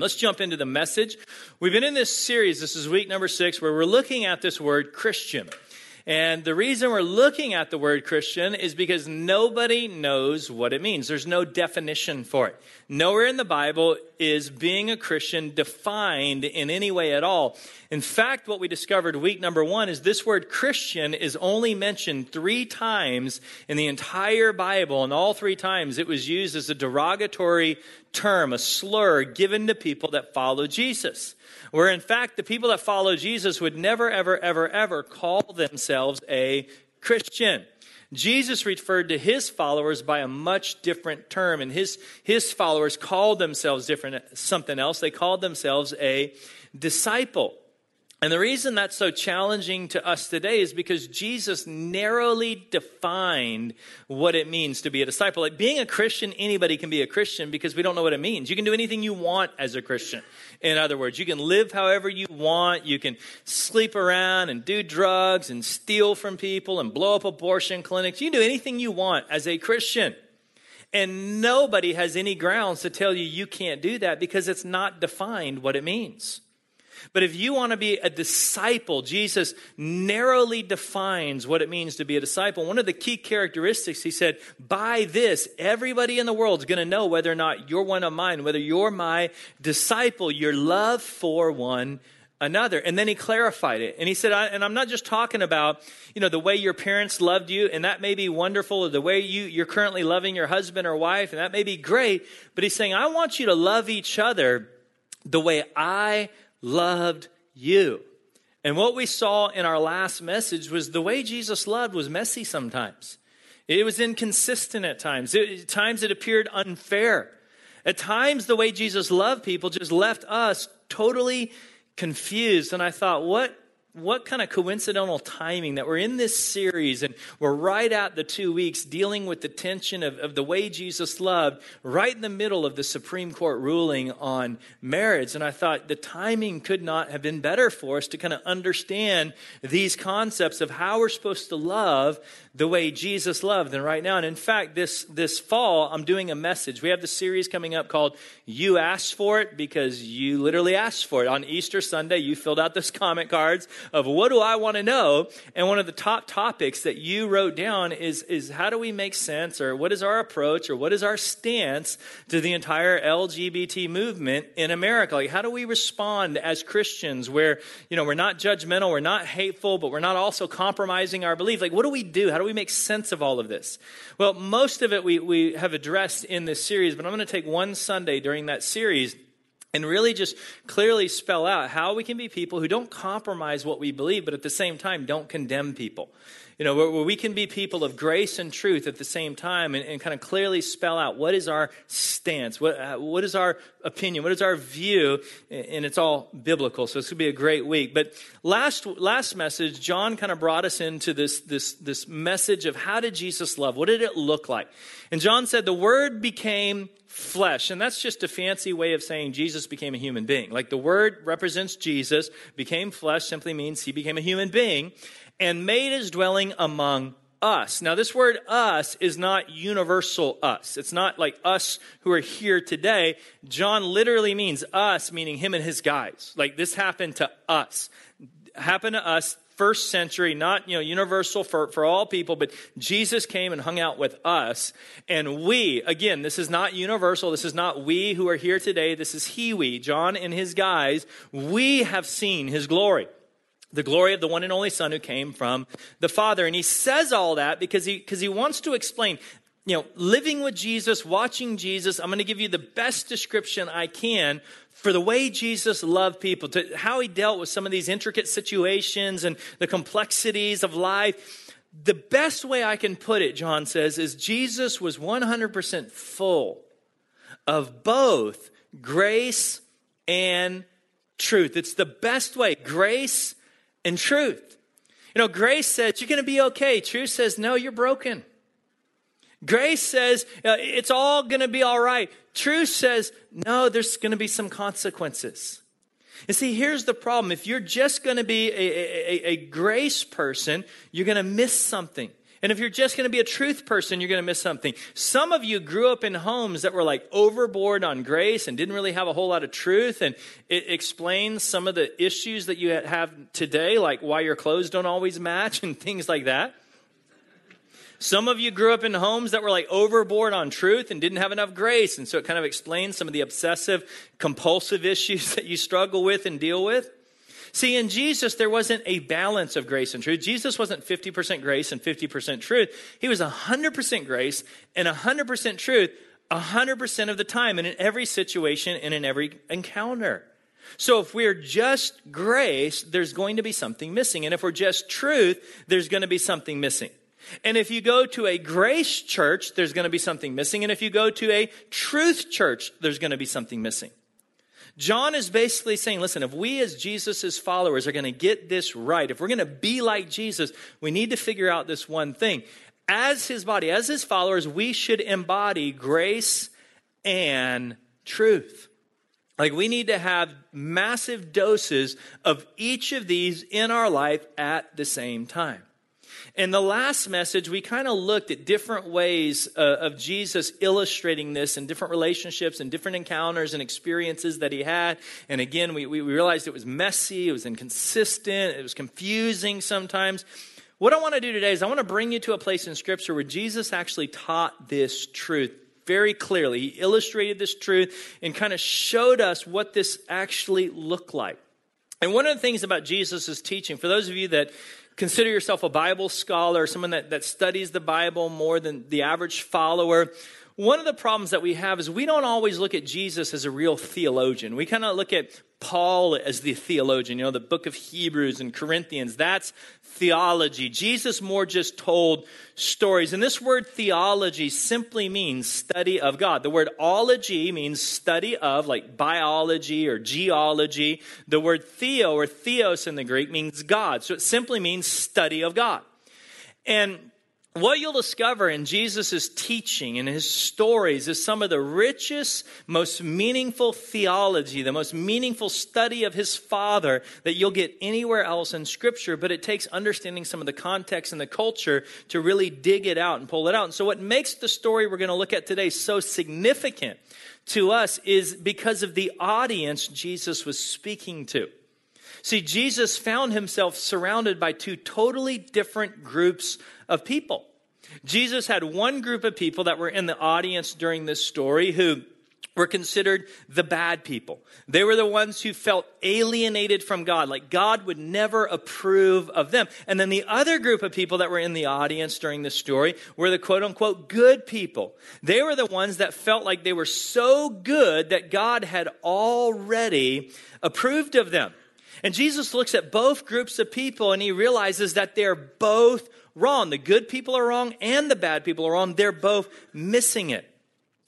Let's jump into the message. We've been in this series, this is week number six, where we're looking at this word Christian. And the reason we're looking at the word Christian is because nobody knows what it means. There's no definition for it. Nowhere in the Bible is being a Christian defined in any way at all. In fact, what we discovered week number one is this word Christian is only mentioned three times in the entire Bible. And all three times it was used as a derogatory term, a slur given to people that follow Jesus where in fact the people that follow Jesus would never, ever, ever, ever call themselves a Christian. Jesus referred to his followers by a much different term, and his, his followers called themselves different, something else. They called themselves a disciple. And the reason that's so challenging to us today is because Jesus narrowly defined what it means to be a disciple. Like being a Christian, anybody can be a Christian because we don't know what it means. You can do anything you want as a Christian. In other words, you can live however you want. You can sleep around and do drugs and steal from people and blow up abortion clinics. You can do anything you want as a Christian. And nobody has any grounds to tell you you can't do that because it's not defined what it means. But if you want to be a disciple, Jesus narrowly defines what it means to be a disciple. One of the key characteristics, he said, by this, everybody in the world is going to know whether or not you're one of mine, whether you're my disciple, your love for one another. And then he clarified it. And he said, and I'm not just talking about, you know, the way your parents loved you, and that may be wonderful, or the way you, you're currently loving your husband or wife, and that may be great. But he's saying, I want you to love each other the way I loved you. And what we saw in our last message was the way Jesus loved was messy sometimes. It was inconsistent at times. At times it appeared unfair. At times the way Jesus loved people just left us totally confused. And I thought, what what kind of coincidental timing that we're in this series and we're right at the two weeks dealing with the tension of, of the way Jesus loved, right in the middle of the Supreme Court ruling on marriage. And I thought the timing could not have been better for us to kind of understand these concepts of how we're supposed to love the way Jesus loved. And right now, and in fact, this, this fall, I'm doing a message. We have the series coming up called You Asked for It because you literally asked for it. On Easter Sunday, you filled out those comment cards of what do I want to know? And one of the top topics that you wrote down is, is how do we make sense or what is our approach or what is our stance to the entire LGBT movement in America? Like, how do we respond as Christians where, you know, we're not judgmental, we're not hateful, but we're not also compromising our belief? Like, what do we do? How do we make sense of all of this? Well, most of it we, we have addressed in this series, but I'm going to take one Sunday during that series and really just clearly spell out how we can be people who don't compromise what we believe, but at the same time don't condemn people. You know, where, where we can be people of grace and truth at the same time and, and kind of clearly spell out what is our stance, what, uh, what is our opinion, what is our view, and it's all biblical. So this could be a great week. But last, last message, John kind of brought us into this, this, this message of how did Jesus love? What did it look like? And John said the word became flesh. And that's just a fancy way of saying Jesus became a human being. Like the word represents Jesus, became flesh simply means he became a human being and made his dwelling among us. Now, this word us is not universal us. It's not like us who are here today. John literally means us, meaning him and his guys. Like this happened to us. Happened to us first century, not you know universal for, for all people, but Jesus came and hung out with us. And we, again, this is not universal. This is not we who are here today. This is he, we, John and his guys. We have seen his glory the glory of the one and only Son who came from the Father. And he says all that because he, because he wants to explain, you know, living with Jesus, watching Jesus. I'm going to give you the best description I can for the way Jesus loved people, to how he dealt with some of these intricate situations and the complexities of life. The best way I can put it, John says, is Jesus was 100% full of both grace and truth. It's the best way. Grace and truth. You know, grace says you're going to be okay. Truth says, no, you're broken. Grace says uh, it's all going to be all right. Truth says, no, there's going to be some consequences. And see, here's the problem. If you're just going to be a, a, a, grace person, you're going to miss something. And if you're just going to be a truth person, you're going to miss something. Some of you grew up in homes that were like overboard on grace and didn't really have a whole lot of truth. And it explains some of the issues that you have today, like why your clothes don't always match and things like that. Some of you grew up in homes that were like overboard on truth and didn't have enough grace. And so it kind of explains some of the obsessive, compulsive issues that you struggle with and deal with. See, in Jesus, there wasn't a balance of grace and truth. Jesus wasn't 50% grace and 50% truth. He was 100% grace and 100% truth 100% of the time and in every situation and in every encounter. So if we're just grace, there's going to be something missing. And if we're just truth, there's going to be something missing. And if you go to a grace church, there's going to be something missing. And if you go to a truth church, there's going to be something missing. John is basically saying, listen, if we as Jesus' followers are going to get this right, if we're going to be like Jesus, we need to figure out this one thing. As his body, as his followers, we should embody grace and truth. Like we need to have massive doses of each of these in our life at the same time. In the last message, we kind of looked at different ways uh, of Jesus illustrating this in different relationships and different encounters and experiences that he had. And again, we, we realized it was messy, it was inconsistent, it was confusing sometimes. What I want to do today is I want to bring you to a place in Scripture where Jesus actually taught this truth very clearly. He illustrated this truth and kind of showed us what this actually looked like. And one of the things about Jesus' teaching, for those of you that consider yourself a Bible scholar, someone that, that studies the Bible more than the average follower, one of the problems that we have is we don't always look at Jesus as a real theologian. We kind of look at Paul as the theologian, you know, the book of Hebrews and Corinthians. That's theology. Jesus more just told stories. And this word theology simply means study of God. The word ology means study of, like biology or geology. The word theo or theos in the Greek means God. So it simply means study of God. And what you'll discover in Jesus' teaching and his stories is some of the richest, most meaningful theology, the most meaningful study of his Father that you'll get anywhere else in Scripture, but it takes understanding some of the context and the culture to really dig it out and pull it out. And so, what makes the story we're going to look at today so significant to us is because of the audience Jesus was speaking to. See, Jesus found himself surrounded by two totally different groups of people. Jesus had one group of people that were in the audience during this story who were considered the bad people. They were the ones who felt alienated from God, like God would never approve of them. And then the other group of people that were in the audience during this story were the quote unquote good people. They were the ones that felt like they were so good that God had already approved of them. And Jesus looks at both groups of people and he realizes that they're both wrong. The good people are wrong and the bad people are wrong. They're both missing it.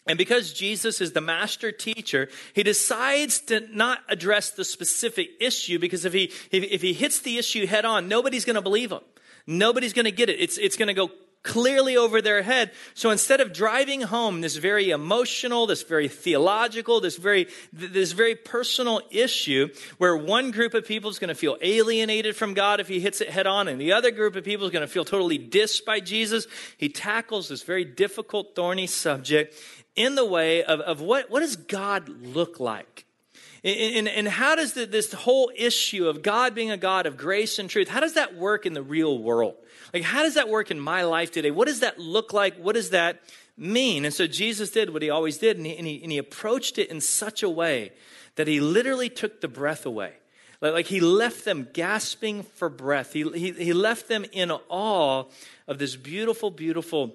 And because Jesus is the master teacher, he decides to not address the specific issue because if he, if, he hits the issue head on, nobody's going to believe him. Nobody's going to get it. It's, it's going to go clearly over their head. So instead of driving home this very emotional, this very theological, this very, this very personal issue where one group of people is going to feel alienated from God if he hits it head on and the other group of people is going to feel totally dissed by Jesus, he tackles this very difficult, thorny subject in the way of, of what, what does God look like? And, and, how does the, this whole issue of God being a God of grace and truth, how does that work in the real world? Like, how does that work in my life today? What does that look like? What does that mean? And so Jesus did what he always did, and he, and he, and he approached it in such a way that he literally took the breath away. Like, like he left them gasping for breath. He, he, he left them in awe of this beautiful, beautiful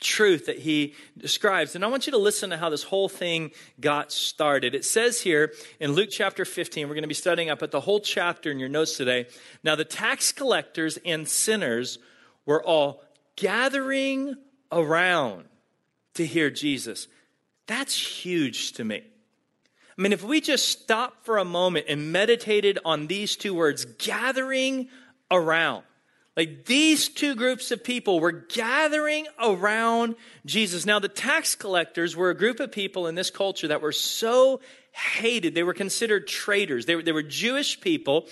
truth that he describes. And I want you to listen to how this whole thing got started. It says here in Luke chapter 15, we're going to be studying up at the whole chapter in your notes today. Now, the tax collectors and sinners were all gathering around to hear Jesus. That's huge to me. I mean, if we just stop for a moment and meditated on these two words, gathering around, like these two groups of people were gathering around Jesus. Now, the tax collectors were a group of people in this culture that were so hated. They were considered traitors. They were, they were Jewish people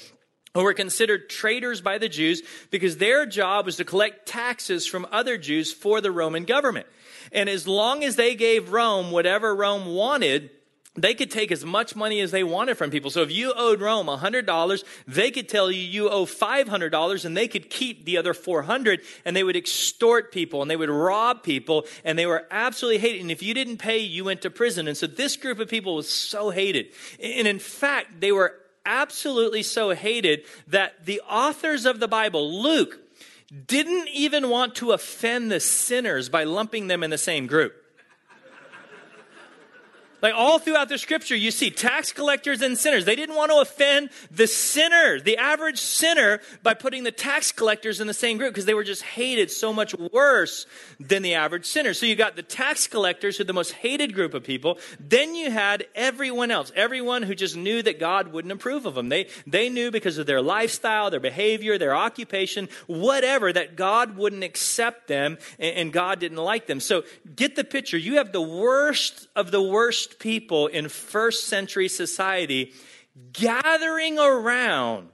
who were considered traitors by the Jews because their job was to collect taxes from other Jews for the Roman government. And as long as they gave Rome whatever Rome wanted, they could take as much money as they wanted from people. So if you owed Rome $100, they could tell you you owe $500 and they could keep the other 400 and they would extort people and they would rob people and they were absolutely hated. And if you didn't pay, you went to prison. And so this group of people was so hated. And in fact, they were absolutely so hated that the authors of the Bible, Luke, didn't even want to offend the sinners by lumping them in the same group. Like all throughout the scripture, you see tax collectors and sinners. They didn't want to offend the sinner, the average sinner, by putting the tax collectors in the same group because they were just hated so much worse than the average sinner. So you got the tax collectors, who are the most hated group of people. Then you had everyone else, everyone who just knew that God wouldn't approve of them. They, they knew because of their lifestyle, their behavior, their occupation, whatever, that God wouldn't accept them and, and God didn't like them. So get the picture. You have the worst of the worst people in first century society gathering around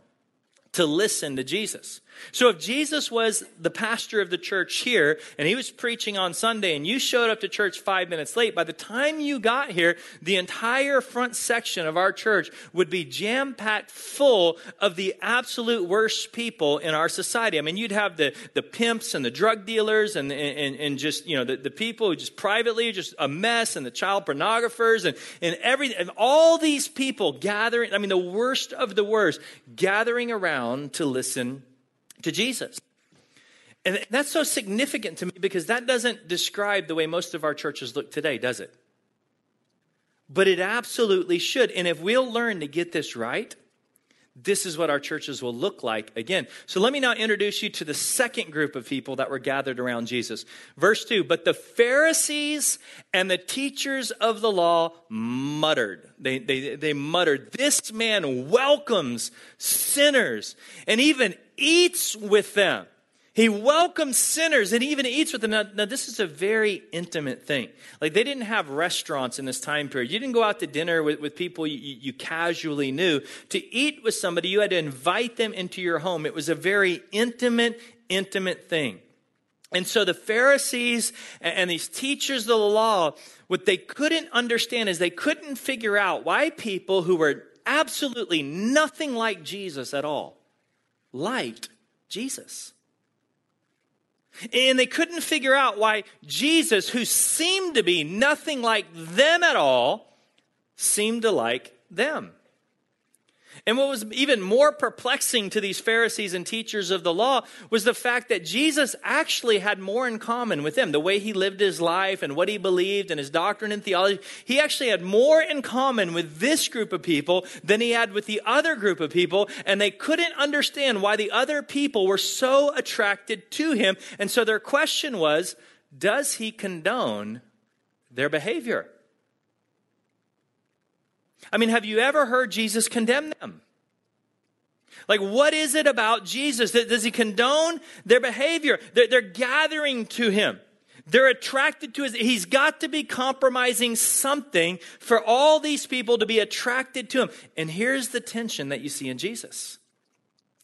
to listen to Jesus. So if Jesus was the pastor of the church here and he was preaching on Sunday and you showed up to church five minutes late, by the time you got here, the entire front section of our church would be jam packed full of the absolute worst people in our society. I mean, you'd have the, the pimps and the drug dealers and, and, and just, you know, the, the people who just privately just a mess and the child pornographers and, and every, and all these people gathering, I mean, the worst of the worst gathering around to listen to Jesus. And that's so significant to me because that doesn't describe the way most of our churches look today, does it? But it absolutely should. And if we'll learn to get this right, this is what our churches will look like again. So let me now introduce you to the second group of people that were gathered around Jesus. Verse 2 But the Pharisees and the teachers of the law muttered. They, they, they muttered, This man welcomes sinners and even eats with them. He welcomes sinners and even eats with them. Now, now, this is a very intimate thing. Like, they didn't have restaurants in this time period. You didn't go out to dinner with, with people you, you casually knew. To eat with somebody, you had to invite them into your home. It was a very intimate, intimate thing. And so the Pharisees and these teachers of the law, what they couldn't understand is they couldn't figure out why people who were absolutely nothing like Jesus at all liked Jesus. And they couldn't figure out why Jesus, who seemed to be nothing like them at all, seemed to like them. And what was even more perplexing to these Pharisees and teachers of the law was the fact that Jesus actually had more in common with them. The way he lived his life and what he believed and his doctrine and theology. He actually had more in common with this group of people than he had with the other group of people. And they couldn't understand why the other people were so attracted to him. And so their question was, does he condone their behavior? I mean, have you ever heard Jesus condemn them? Like, what is it about Jesus? Does he condone their behavior? They're, they're gathering to him. They're attracted to his, he's got to be compromising something for all these people to be attracted to him. And here's the tension that you see in Jesus.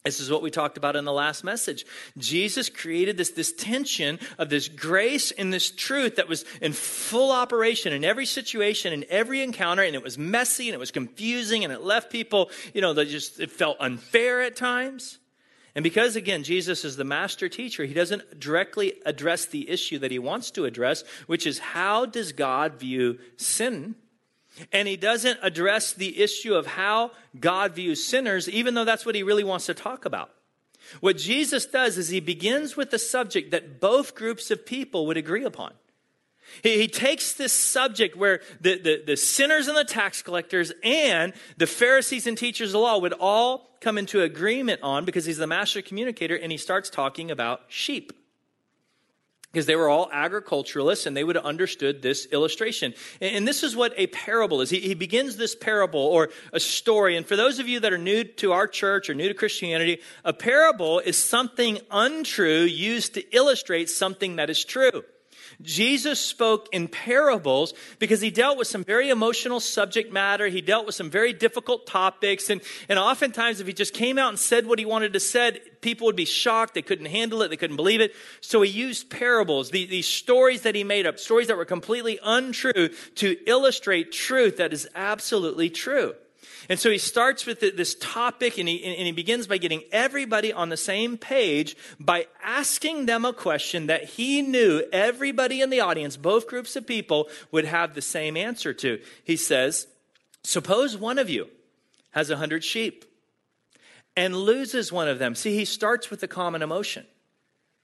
This is what we talked about in the last message. Jesus created this, this tension of this grace and this truth that was in full operation in every situation, in every encounter, and it was messy and it was confusing and it left people, you know, that just it felt unfair at times. And because, again, Jesus is the master teacher, he doesn't directly address the issue that he wants to address, which is how does God view sin and he doesn't address the issue of how God views sinners, even though that's what he really wants to talk about. What Jesus does is he begins with the subject that both groups of people would agree upon. He, he takes this subject where the, the, the sinners and the tax collectors and the Pharisees and teachers of the law would all come into agreement on because he's the master communicator, and he starts talking about sheep because they were all agriculturalists and they would have understood this illustration. And this is what a parable is. He, he, begins this parable or a story. And for those of you that are new to our church or new to Christianity, a parable is something untrue used to illustrate something that is true. Jesus spoke in parables because he dealt with some very emotional subject matter. He dealt with some very difficult topics. And, and oftentimes, if he just came out and said what he wanted to said, people would be shocked. They couldn't handle it. They couldn't believe it. So he used parables, these stories that he made up, stories that were completely untrue to illustrate truth that is absolutely true. And so he starts with this topic and he, and he begins by getting everybody on the same page by asking them a question that he knew everybody in the audience, both groups of people, would have the same answer to. He says, Suppose one of you has a hundred sheep and loses one of them. See, he starts with the common emotion.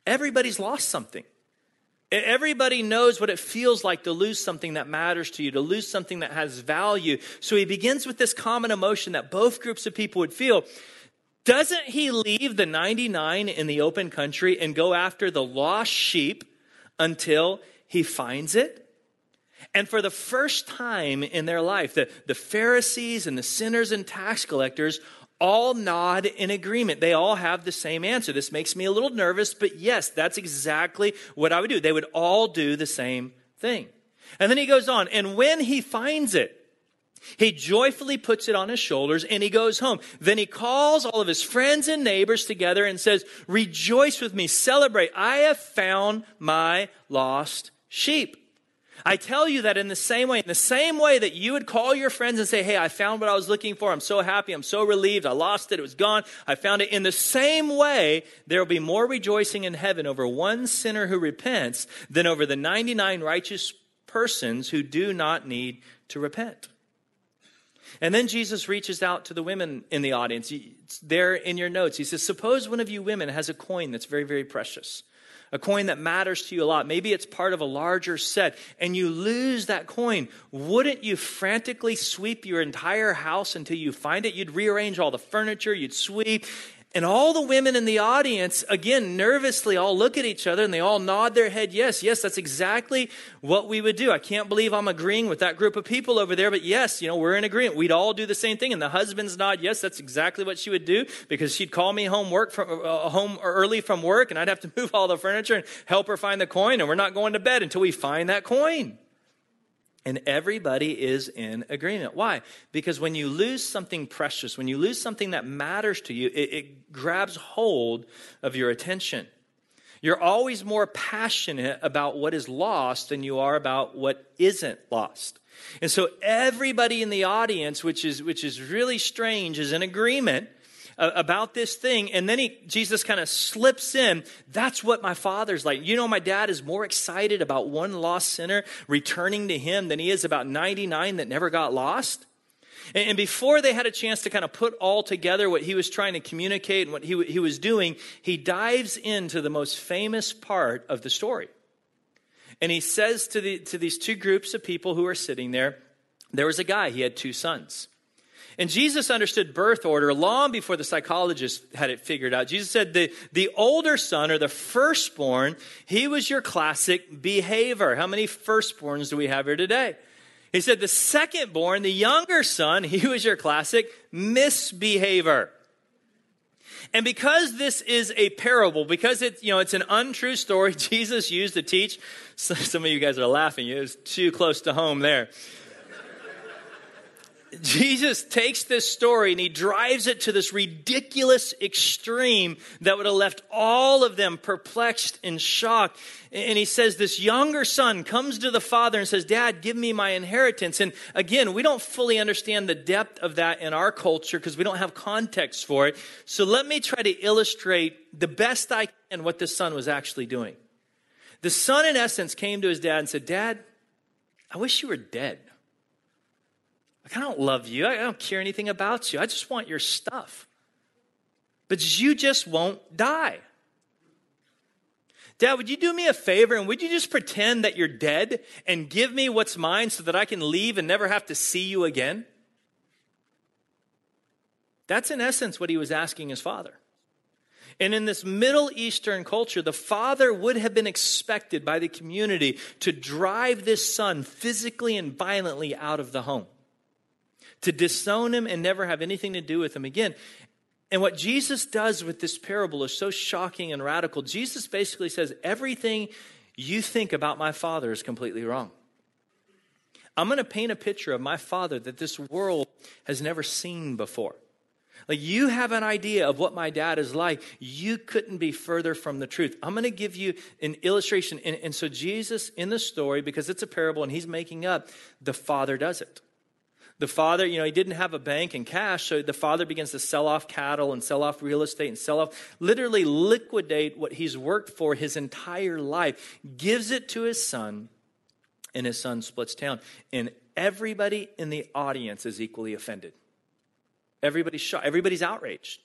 Everybody's lost something. Everybody knows what it feels like to lose something that matters to you, to lose something that has value. So he begins with this common emotion that both groups of people would feel. Doesn't he leave the 99 in the open country and go after the lost sheep until he finds it? And for the first time in their life, the, the Pharisees and the sinners and tax collectors all nod in agreement. They all have the same answer. This makes me a little nervous, but yes, that's exactly what I would do. They would all do the same thing. And then he goes on, and when he finds it, he joyfully puts it on his shoulders and he goes home. Then he calls all of his friends and neighbors together and says, Rejoice with me, celebrate. I have found my lost sheep. I tell you that in the same way, in the same way that you would call your friends and say, Hey, I found what I was looking for. I'm so happy. I'm so relieved. I lost it. It was gone. I found it. In the same way, there will be more rejoicing in heaven over one sinner who repents than over the 99 righteous persons who do not need to repent. And then Jesus reaches out to the women in the audience. It's there in your notes. He says, Suppose one of you women has a coin that's very, very precious a coin that matters to you a lot. Maybe it's part of a larger set, and you lose that coin. Wouldn't you frantically sweep your entire house until you find it? You'd rearrange all the furniture, you'd sweep, and all the women in the audience, again, nervously all look at each other and they all nod their head, yes, yes, that's exactly what we would do. I can't believe I'm agreeing with that group of people over there, but yes, you know, we're in agreement. We'd all do the same thing. And the husbands nod, yes, that's exactly what she would do because she'd call me home work from, uh, home early from work and I'd have to move all the furniture and help her find the coin. And we're not going to bed until we find that coin. And everybody is in agreement. Why? Because when you lose something precious, when you lose something that matters to you, it, it, grabs hold of your attention. You're always more passionate about what is lost than you are about what isn't lost. And so everybody in the audience, which is, which is really strange, is in agreement about this thing. And then he, Jesus kind of slips in. That's what my father's like. You know, my dad is more excited about one lost sinner returning to him than he is about 99 that never got lost. And before they had a chance to kind of put all together what he was trying to communicate and what he, he was doing, he dives into the most famous part of the story. And he says to, the, to these two groups of people who are sitting there, there was a guy, he had two sons. And Jesus understood birth order long before the psychologists had it figured out. Jesus said the, the older son or the firstborn, he was your classic behavior. How many firstborns do we have here today? He said the secondborn, the younger son, he was your classic misbehavior. And because this is a parable, because it's, you know, it's an untrue story Jesus used to teach, some of you guys are laughing, it was too close to home there. Jesus takes this story and he drives it to this ridiculous extreme that would have left all of them perplexed and shocked. And he says, This younger son comes to the father and says, Dad, give me my inheritance. And again, we don't fully understand the depth of that in our culture because we don't have context for it. So let me try to illustrate the best I can what this son was actually doing. The son, in essence, came to his dad and said, Dad, I wish you were dead. Like, I don't love you. I don't care anything about you. I just want your stuff. But you just won't die. Dad, would you do me a favor and would you just pretend that you're dead and give me what's mine so that I can leave and never have to see you again? That's in essence what he was asking his father. And in this Middle Eastern culture, the father would have been expected by the community to drive this son physically and violently out of the home to disown him and never have anything to do with him again. And what Jesus does with this parable is so shocking and radical. Jesus basically says everything you think about my father is completely wrong. I'm going to paint a picture of my father that this world has never seen before. Like you have an idea of what my dad is like. You couldn't be further from the truth. I'm going to give you an illustration. And, and so, Jesus in the story, because it's a parable and he's making up, the father does it. The father, you know, he didn't have a bank and cash, so the father begins to sell off cattle and sell off real estate and sell off, literally liquidate what he's worked for his entire life, gives it to his son, and his son splits town. And everybody in the audience is equally offended. Everybody's shocked. Everybody's outraged.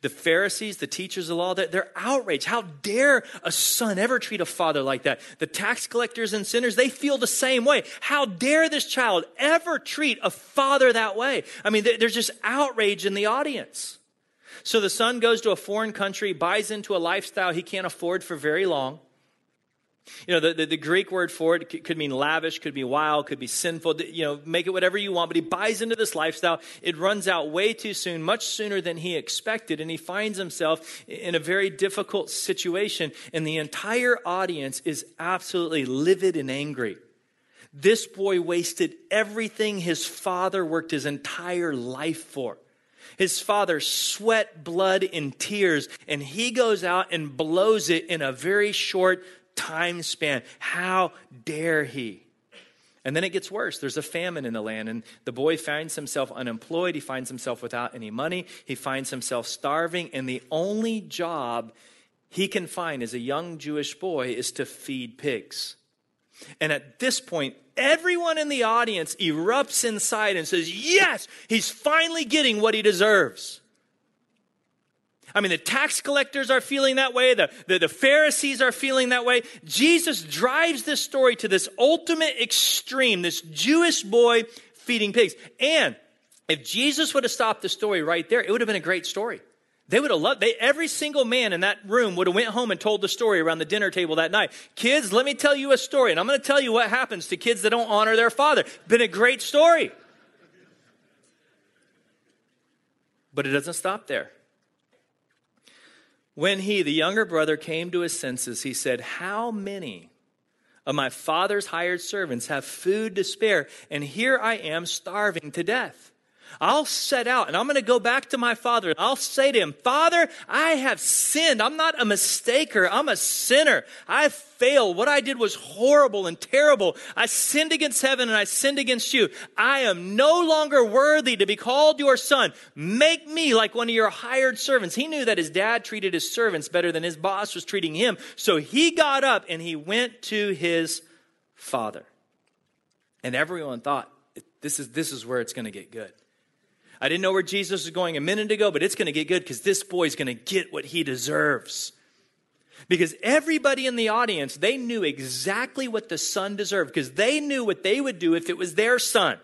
The Pharisees, the teachers of the law, they're outraged. How dare a son ever treat a father like that? The tax collectors and sinners, they feel the same way. How dare this child ever treat a father that way? I mean, there's just outrage in the audience. So the son goes to a foreign country, buys into a lifestyle he can't afford for very long. You know, the, the, the, Greek word for it could mean lavish, could be wild, could be sinful. You know, make it whatever you want. But he buys into this lifestyle. It runs out way too soon, much sooner than he expected. And he finds himself in a very difficult situation. And the entire audience is absolutely livid and angry. This boy wasted everything his father worked his entire life for. His father sweat, blood, and tears, and he goes out and blows it in a very short time span. How dare he? And then it gets worse. There's a famine in the land, and the boy finds himself unemployed. He finds himself without any money. He finds himself starving, and the only job he can find as a young Jewish boy is to feed pigs. And at this point, everyone in the audience erupts inside and says, Yes, he's finally getting what he deserves. I mean, the tax collectors are feeling that way. The, the, the, Pharisees are feeling that way. Jesus drives this story to this ultimate extreme, this Jewish boy feeding pigs. And if Jesus would have stopped the story right there, it would have been a great story. They would have loved they every single man in that room would have went home and told the story around the dinner table that night. Kids, let me tell you a story, and I'm going to tell you what happens to kids that don't honor their father. Been a great story. But it doesn't stop there. When he, the younger brother, came to his senses, he said, How many of my father's hired servants have food to spare, and here I am starving to death? I'll set out and I'm going to go back to my father I'll say to him, Father, I have sinned. I'm not a mistaker. I'm a sinner. I failed. What I did was horrible and terrible. I sinned against heaven and I sinned against you. I am no longer worthy to be called your son. Make me like one of your hired servants. He knew that his dad treated his servants better than his boss was treating him. So he got up and he went to his father. And everyone thought, this is, this is where it's going to get good. I didn't know where Jesus was going a minute ago, but it's going to get good because this boy's going to get what he deserves. Because everybody in the audience, they knew exactly what the son deserved because they knew what they would do if it was their son.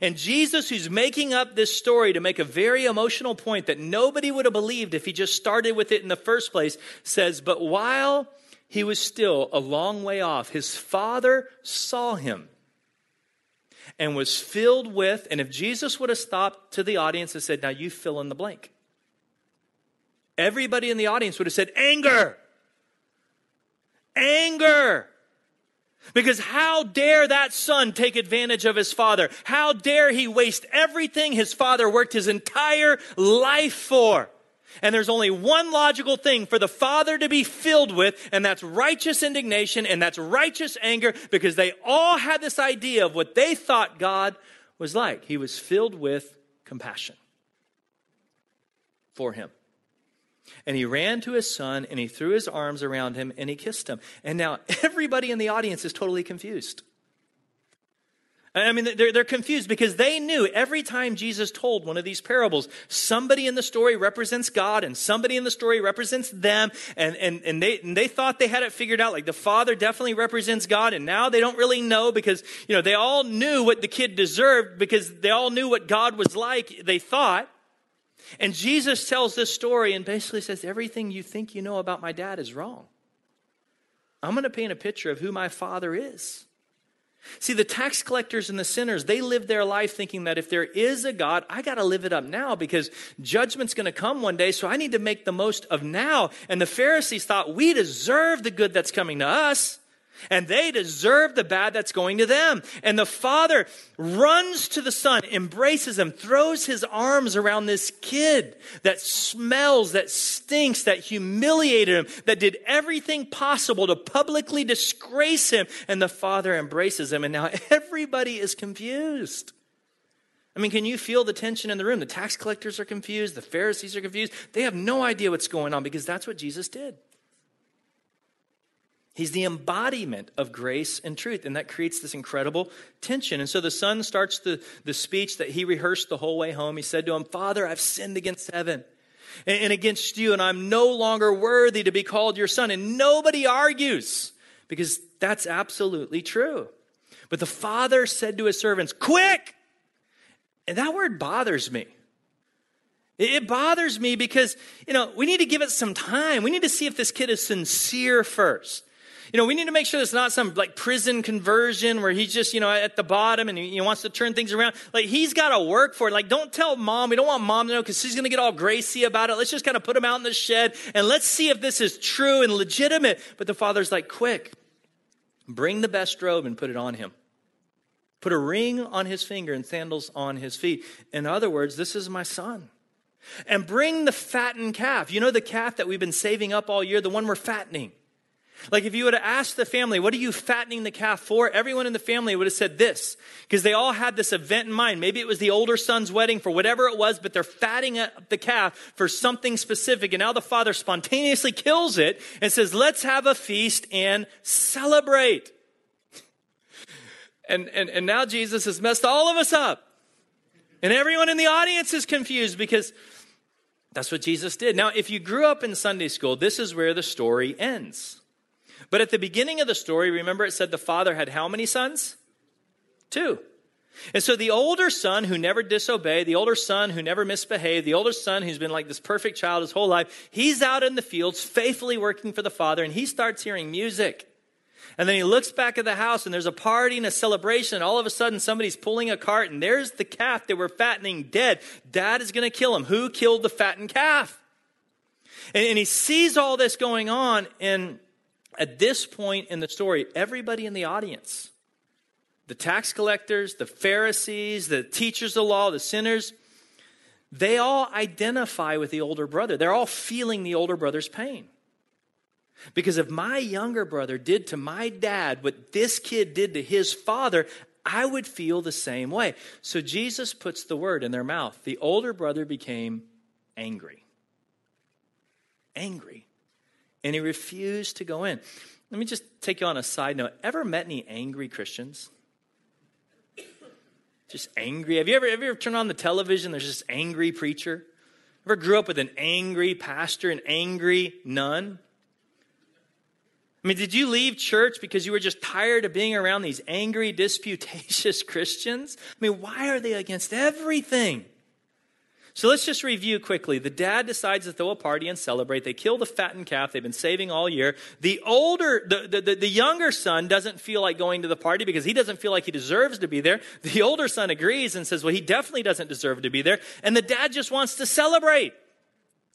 And Jesus, who's making up this story to make a very emotional point that nobody would have believed if he just started with it in the first place, says, But while he was still a long way off, his father saw him and was filled with, and if Jesus would have stopped to the audience and said, Now you fill in the blank, everybody in the audience would have said, Anger! Anger! Because how dare that son take advantage of his father? How dare he waste everything his father worked his entire life for? And there's only one logical thing for the Father to be filled with, and that's righteous indignation and that's righteous anger because they all had this idea of what they thought God was like. He was filled with compassion for him. And he ran to his son and he threw his arms around him and he kissed him. And now everybody in the audience is totally confused. I mean, they're, they're confused because they knew every time Jesus told one of these parables, somebody in the story represents God and somebody in the story represents them. And, and, and, they, and they thought they had it figured out. Like the father definitely represents God. And now they don't really know because, you know, they all knew what the kid deserved because they all knew what God was like, they thought. And Jesus tells this story and basically says, everything you think you know about my dad is wrong. I'm going to paint a picture of who my father is. See, the tax collectors and the sinners, they live their life thinking that if there is a God, I got to live it up now because judgment's going to come one day, so I need to make the most of now. And the Pharisees thought we deserve the good that's coming to us. And they deserve the bad that's going to them. And the father runs to the son, embraces him, throws his arms around this kid that smells, that stinks, that humiliated him, that did everything possible to publicly disgrace him. And the father embraces him. And now everybody is confused. I mean, can you feel the tension in the room? The tax collectors are confused. The Pharisees are confused. They have no idea what's going on because that's what Jesus did. He's the embodiment of grace and truth, and that creates this incredible tension. And so the son starts the, the speech that he rehearsed the whole way home. He said to him, Father, I've sinned against heaven and, and against you, and I'm no longer worthy to be called your son. And nobody argues because that's absolutely true. But the father said to his servants, Quick! And that word bothers me. It bothers me because, you know, we need to give it some time. We need to see if this kid is sincere first. You know, we need to make sure it's not some like prison conversion where he's just, you know, at the bottom and he, wants to turn things around. Like he's got to work for it. Like don't tell mom. We don't want mom to know because she's going to get all gracie about it. Let's just kind of put him out in the shed and let's see if this is true and legitimate. But the father's like, quick, bring the best robe and put it on him. Put a ring on his finger and sandals on his feet. In other words, this is my son. And bring the fattened calf. You know the calf that we've been saving up all year, the one we're fattening. Like if you would have asked the family, what are you fattening the calf for? Everyone in the family would have said this because they all had this event in mind. Maybe it was the older son's wedding for whatever it was, but they're fattening up the calf for something specific. And now the father spontaneously kills it and says, let's have a feast and celebrate. And, and, and now Jesus has messed all of us up. And everyone in the audience is confused because that's what Jesus did. Now, if you grew up in Sunday school, this is where the story ends. But at the beginning of the story, remember it said the father had how many sons? Two. And so the older son who never disobeyed, the older son who never misbehaved, the older son who's been like this perfect child his whole life, he's out in the fields faithfully working for the father and he starts hearing music. And then he looks back at the house and there's a party and a celebration. All of a sudden somebody's pulling a cart and there's the calf that we're fattening dead. Dad is going to kill him. Who killed the fattened calf? And, and he sees all this going on and at this point in the story, everybody in the audience, the tax collectors, the Pharisees, the teachers of the law, the sinners, they all identify with the older brother. They're all feeling the older brother's pain. Because if my younger brother did to my dad what this kid did to his father, I would feel the same way. So Jesus puts the word in their mouth. The older brother became angry. Angry and he refused to go in. Let me just take you on a side note. Ever met any angry Christians? Just angry. Have you ever, have you ever turned on the television? There's this angry preacher. Ever grew up with an angry pastor, an angry nun? I mean, did you leave church because you were just tired of being around these angry, disputatious Christians? I mean, why are they against everything? So let's just review quickly. The dad decides to throw a party and celebrate. They kill the fattened calf they've been saving all year. The older, the, the, the, younger son doesn't feel like going to the party because he doesn't feel like he deserves to be there. The older son agrees and says, well, he definitely doesn't deserve to be there. And the dad just wants to celebrate.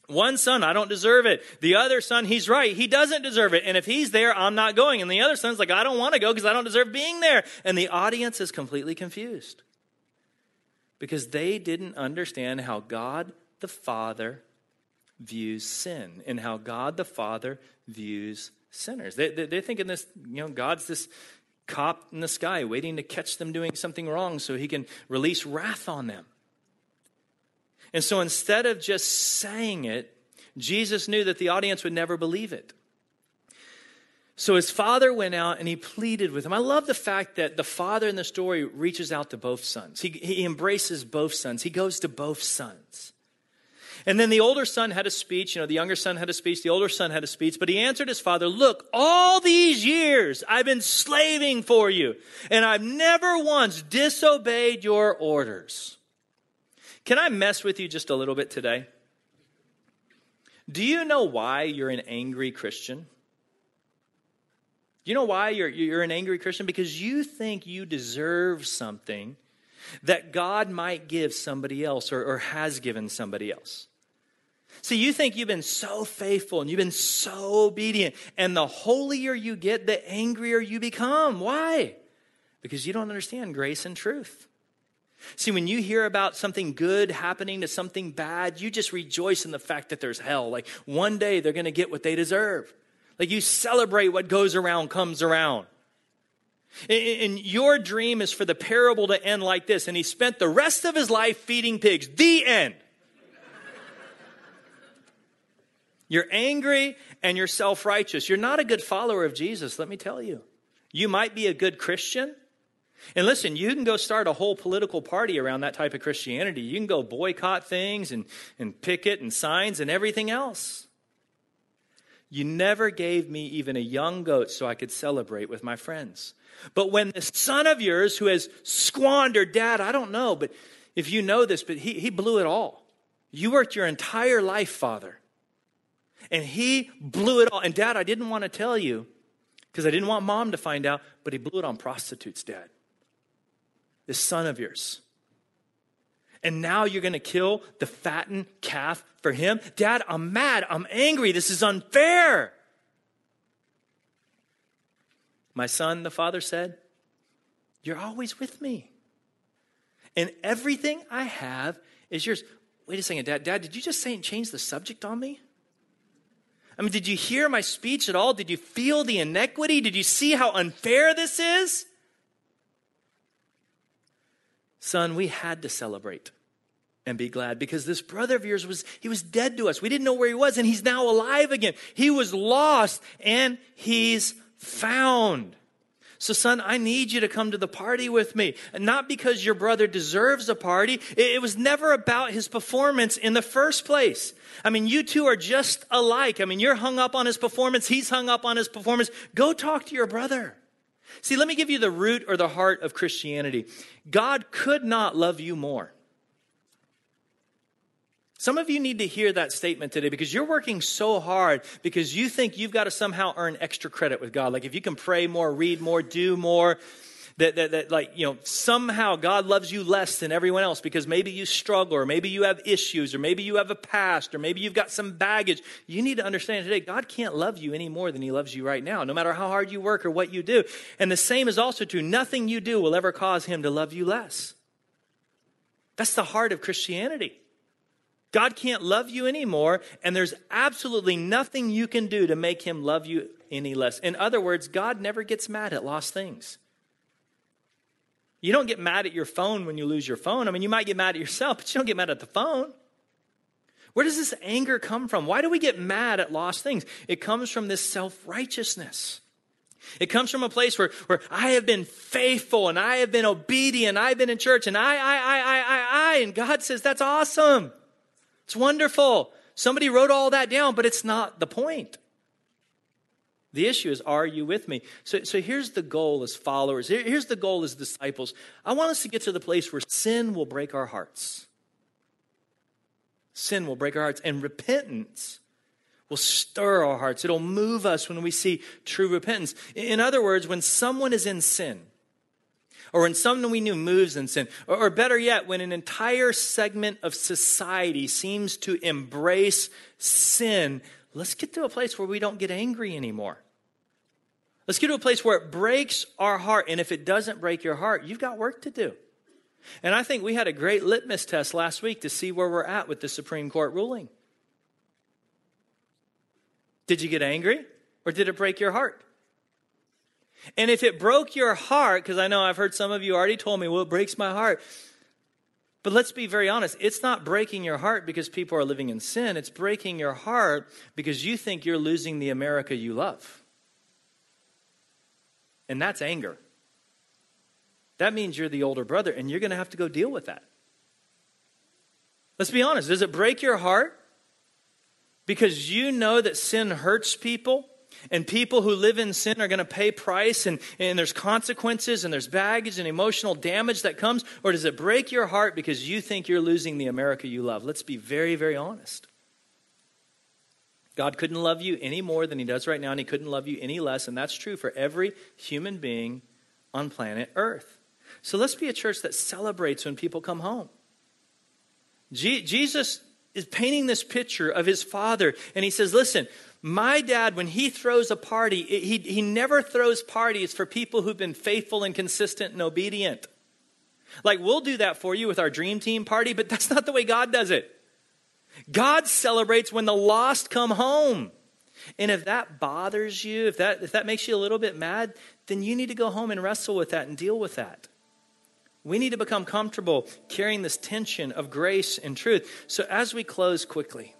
One son, I don't deserve it. The other son, he's right. He doesn't deserve it. And if he's there, I'm not going. And the other son's like, I don't want to go because I don't deserve being there. And the audience is completely confused because they didn't understand how God the Father views sin and how God the Father views sinners. They, they, they're thinking this, you know, God's this cop in the sky waiting to catch them doing something wrong so he can release wrath on them. And so instead of just saying it, Jesus knew that the audience would never believe it. So his father went out and he pleaded with him. I love the fact that the father in the story reaches out to both sons. He, he embraces both sons. He goes to both sons. And then the older son had a speech. You know, the younger son had a speech. The older son had a speech. But he answered his father, Look, all these years I've been slaving for you, and I've never once disobeyed your orders. Can I mess with you just a little bit today? Do you know why you're an angry Christian? You know why you're, you're an angry Christian? Because you think you deserve something that God might give somebody else or, or has given somebody else. See, you think you've been so faithful and you've been so obedient, and the holier you get, the angrier you become. Why? Because you don't understand grace and truth. See, when you hear about something good happening to something bad, you just rejoice in the fact that there's hell. Like one day they're going to get what they deserve. Like you celebrate what goes around comes around. And your dream is for the parable to end like this. And he spent the rest of his life feeding pigs. The end. You're angry and you're self righteous. You're not a good follower of Jesus, let me tell you. You might be a good Christian. And listen, you can go start a whole political party around that type of Christianity. You can go boycott things and, and picket and signs and everything else. You never gave me even a young goat so I could celebrate with my friends. But when this son of yours who has squandered, Dad, I don't know, but if you know this, but he, he blew it all. You worked your entire life, Father. And he blew it all. And dad, I didn't want to tell you because I didn't want mom to find out, but he blew it on prostitutes, dad. This son of yours. And now you're going to kill the fattened calf for him? Dad, I'm mad. I'm angry. This is unfair. My son, the father said, You're always with me. And everything I have is yours. Wait a second, Dad. Dad, did you just say and change the subject on me? I mean, did you hear my speech at all? Did you feel the inequity? Did you see how unfair this is? Son, we had to celebrate and be glad because this brother of yours was he was dead to us. We didn't know where he was and he's now alive again. He was lost and he's found. So, son, I need you to come to the party with me. Not because your brother deserves a party. It was never about his performance in the first place. I mean, you two are just alike. I mean, you're hung up on his performance. He's hung up on his performance. Go talk to your brother. See, let me give you the root or the heart of Christianity. God could not love you more. Some of you need to hear that statement today because you're working so hard because you think you've got to somehow earn extra credit with God. Like if you can pray more, read more, do more, that, that, that like, you know, somehow God loves you less than everyone else because maybe you struggle or maybe you have issues or maybe you have a past or maybe you've got some baggage. You need to understand today, God can't love you any more than he loves you right now, no matter how hard you work or what you do. And the same is also true. Nothing you do will ever cause him to love you less. That's the heart of Christianity. God can't love you anymore, and there's absolutely nothing you can do to make him love you any less. In other words, God never gets mad at lost things. You don't get mad at your phone when you lose your phone. I mean, you might get mad at yourself, but you don't get mad at the phone. Where does this anger come from? Why do we get mad at lost things? It comes from this self righteousness. It comes from a place where, where I have been faithful and I have been obedient. I've been in church and I, I, I, I, I, I. And God says, that's awesome. It's wonderful. Somebody wrote all that down, but it's not the point. The issue is, are you with me? So, so here's the goal as followers. Here, here's the goal as disciples. I want us to get to the place where sin will break our hearts. Sin will break our hearts, and repentance will stir our hearts. It'll move us when we see true repentance. In other words, when someone is in sin, or when someone we knew moves in sin, or, or better yet, when an entire segment of society seems to embrace sin, let's get to a place where we don't get angry anymore. Let's get to a place where it breaks our heart. And if it doesn't break your heart, you've got work to do. And I think we had a great litmus test last week to see where we're at with the Supreme Court ruling. Did you get angry or did it break your heart? And if it broke your heart, because I know I've heard some of you already told me, well, it breaks my heart. But let's be very honest. It's not breaking your heart because people are living in sin. It's breaking your heart because you think you're losing the America you love. And that's anger. That means you're the older brother and you're going to have to go deal with that. Let's be honest. Does it break your heart because you know that sin hurts people and people who live in sin are going to pay price and, and there's consequences and there's baggage and emotional damage that comes? Or does it break your heart because you think you're losing the America you love? Let's be very, very honest. God couldn't love you any more than he does right now, and he couldn't love you any less. And that's true for every human being on planet Earth. So let's be a church that celebrates when people come home. Jesus is painting this picture of his father, and he says, Listen, my dad, when he throws a party, he, he never throws parties for people who've been faithful and consistent and obedient. Like, we'll do that for you with our dream team party, but that's not the way God does it. God celebrates when the lost come home. And if that bothers you, if that, if that makes you a little bit mad, then you need to go home and wrestle with that and deal with that. We need to become comfortable carrying this tension of grace and truth. So, as we close quickly,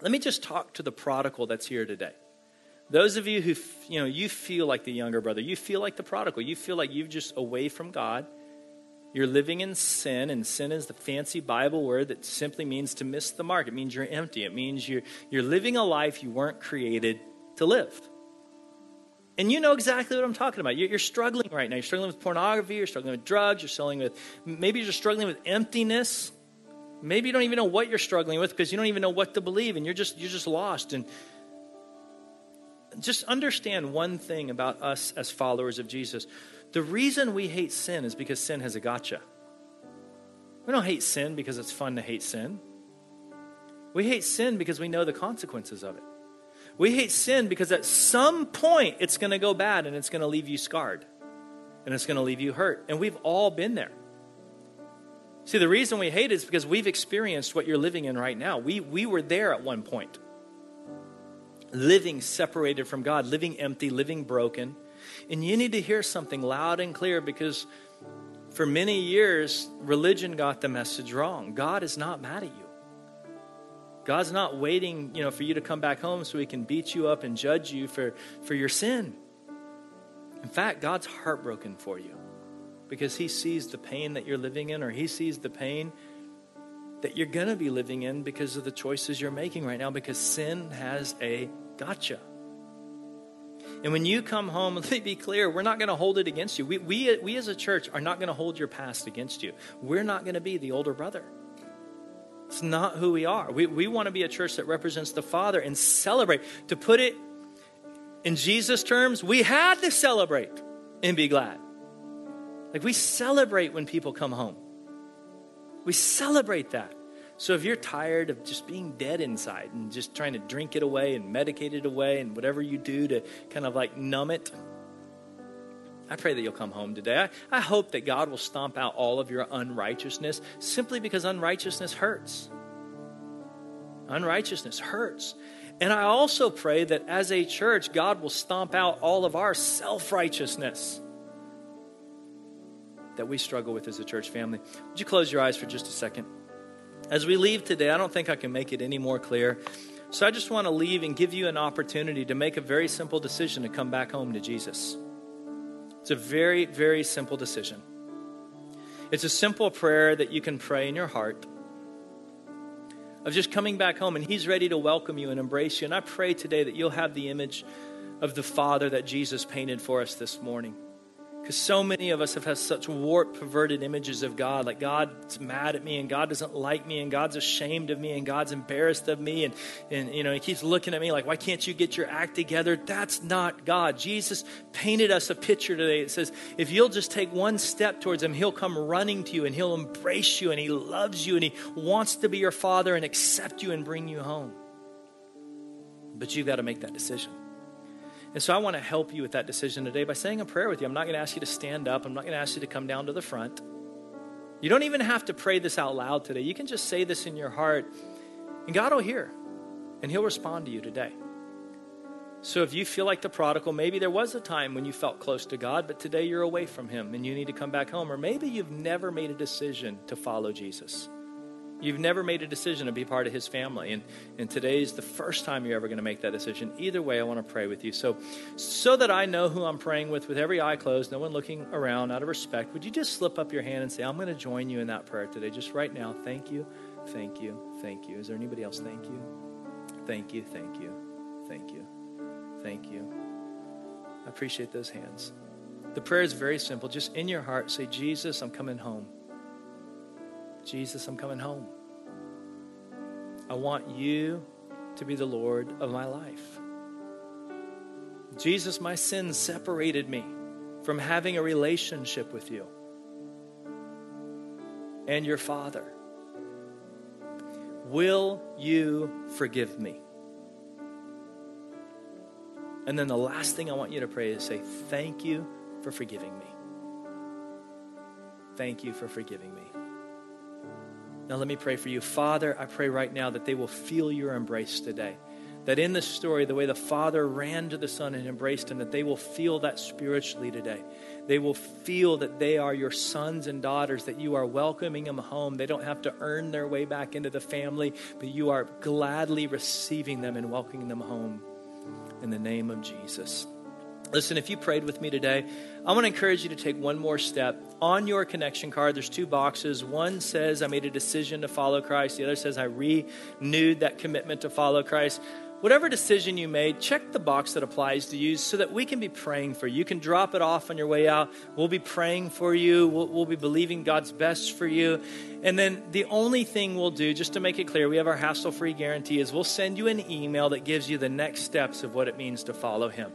let me just talk to the prodigal that's here today. Those of you who, you know, you feel like the younger brother, you feel like the prodigal, you feel like you've just away from God, you're living in sin, and sin is the fancy Bible word that simply means to miss the mark. It means you're empty. It means you're, you're living a life you weren't created to live. And you know exactly what I'm talking about. You're, you're, struggling right now. You're struggling with pornography. You're struggling with drugs. You're struggling with, maybe you're just struggling with emptiness. Maybe you don't even know what you're struggling with because you don't even know what to believe and you're just, you're just lost. And just understand one thing about us as followers of Jesus the reason we hate sin is because sin has a gotcha. We don't hate sin because it's fun to hate sin. We hate sin because we know the consequences of it. We hate sin because at some point it's going to go bad and it's going to leave you scarred and it's going to leave you hurt. And we've all been there. See, the reason we hate it is because we've experienced what you're living in right now. We, we were there at one point, living separated from God, living empty, living broken and you need to hear something loud and clear because for many years, religion got the message wrong. God is not mad at you. God's not waiting, you know, for you to come back home so he can beat you up and judge you for, for your sin. In fact, God's heartbroken for you because he sees the pain that you're living in or he sees the pain that you're going to be living in because of the choices you're making right now because sin has a gotcha. And when you come home, let me be clear, we're not going to hold it against you. We, we, we as a church are not going to hold your past against you. We're not going to be the older brother. It's not who we are. We, we want to be a church that represents the Father and celebrate. To put it in Jesus' terms, we had to celebrate and be glad. Like we celebrate when people come home. We celebrate that. So if you're tired of just being dead inside and just trying to drink it away and medicate it away and whatever you do to kind of like numb it, I pray that you'll come home today. I, I hope that God will stomp out all of your unrighteousness simply because unrighteousness hurts. Unrighteousness hurts. And I also pray that as a church, God will stomp out all of our self righteousness that we struggle with as a church family. Would you close your eyes for just a second? As we leave today, I don't think I can make it any more clear. So I just want to leave and give you an opportunity to make a very simple decision to come back home to Jesus. It's a very, very simple decision. It's a simple prayer that you can pray in your heart of just coming back home, and He's ready to welcome you and embrace you. And I pray today that you'll have the image of the Father that Jesus painted for us this morning. Because so many of us have had such warped, perverted images of God. Like God's mad at me and God doesn't like me and God's ashamed of me and God's embarrassed of me. And, and you know, he keeps looking at me like, why can't you get your act together? That's not God. Jesus painted us a picture today. It says, if you'll just take one step towards him, he'll come running to you and he'll embrace you and he loves you and he wants to be your father and accept you and bring you home. But you've got to make that decision. And so I want to help you with that decision today by saying a prayer with you. I'm not going to ask you to stand up, I'm not going to ask you to come down to the front. You don't even have to pray this out loud today. You can just say this in your heart, and God will hear, and He'll respond to you today. So if you feel like the prodigal, maybe there was a time when you felt close to God, but today you're away from Him and you need to come back home. Or maybe you've never made a decision to follow Jesus. You've never made a decision to be part of his family. And, and today is the first time you're ever going to make that decision. Either way, I want to pray with you. So, so that I know who I'm praying with, with every eye closed, no one looking around out of respect, would you just slip up your hand and say, I'm going to join you in that prayer today, just right now? Thank you, thank you, thank you. Is there anybody else? Thank you, thank you, thank you, thank you, thank you. I appreciate those hands. The prayer is very simple. Just in your heart, say, Jesus, I'm coming home. Jesus, I'm coming home. I want you to be the Lord of my life. Jesus, my sins separated me from having a relationship with you and your Father. Will you forgive me? And then the last thing I want you to pray is say, Thank you for forgiving me. Thank you for forgiving me. Now, let me pray for you. Father, I pray right now that they will feel your embrace today. That in this story, the way the Father ran to the Son and embraced him, that they will feel that spiritually today. They will feel that they are your sons and daughters, that you are welcoming them home. They don't have to earn their way back into the family, but you are gladly receiving them and welcoming them home in the name of Jesus. Listen, if you prayed with me today, I want to encourage you to take one more step. On your connection card, there's two boxes. One says, I made a decision to follow Christ. The other says, I renewed that commitment to follow Christ. Whatever decision you made, check the box that applies to you so that we can be praying for you. You can drop it off on your way out. We'll be praying for you. We'll, we'll be believing God's best for you. And then the only thing we'll do, just to make it clear, we have our hassle free guarantee, is we'll send you an email that gives you the next steps of what it means to follow Him.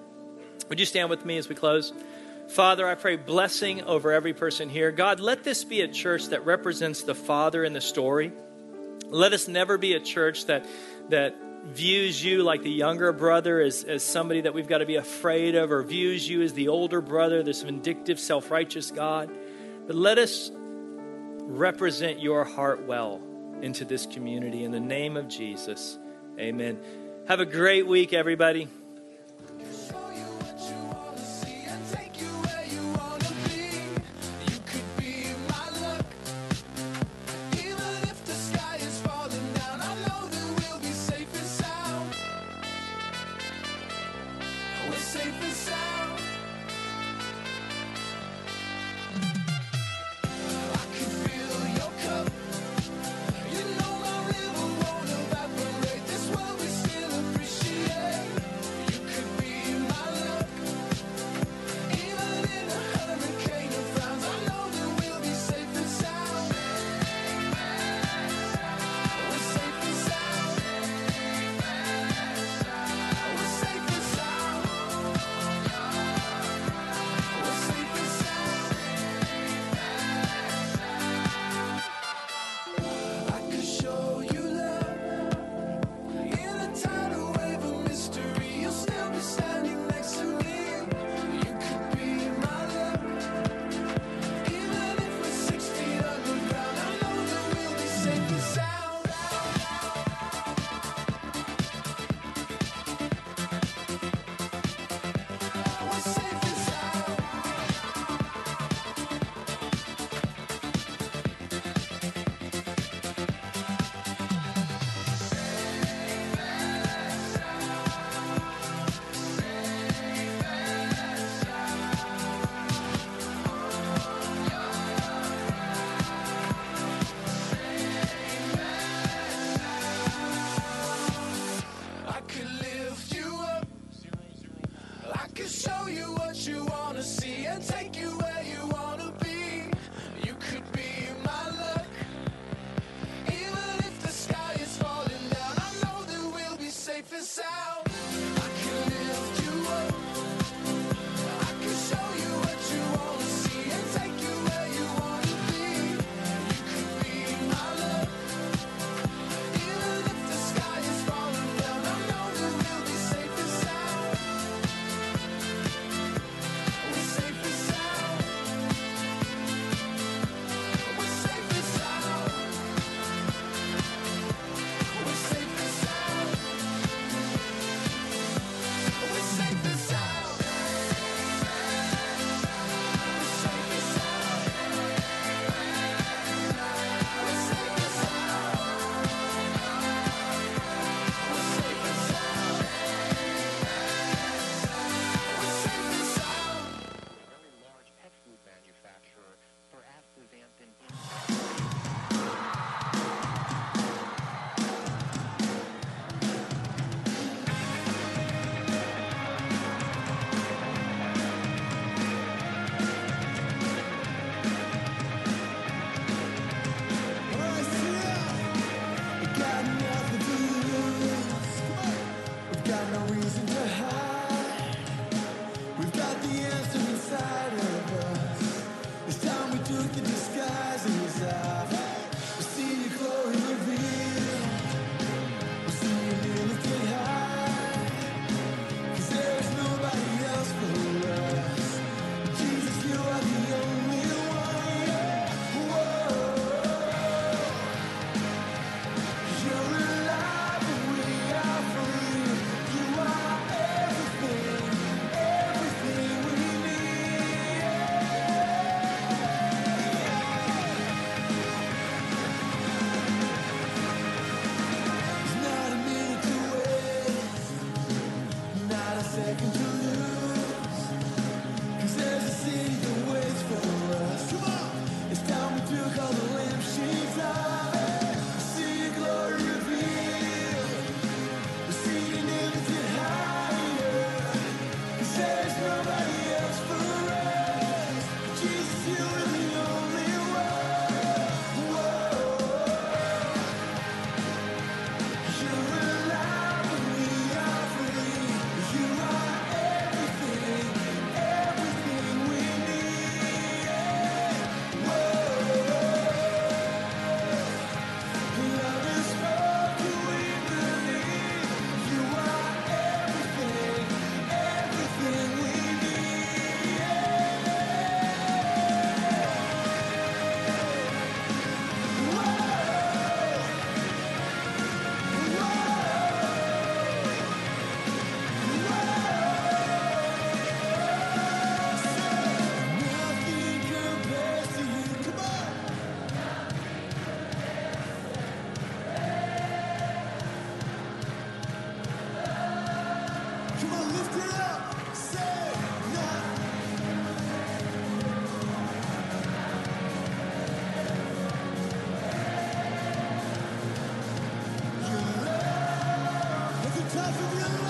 Would you stand with me as we close? Father, I pray blessing over every person here. God, let this be a church that represents the Father in the story. Let us never be a church that that views you like the younger brother as, as somebody that we've got to be afraid of, or views you as the older brother, this vindictive, self righteous God. But let us represent your heart well into this community. In the name of Jesus, amen. Have a great week, everybody. Tough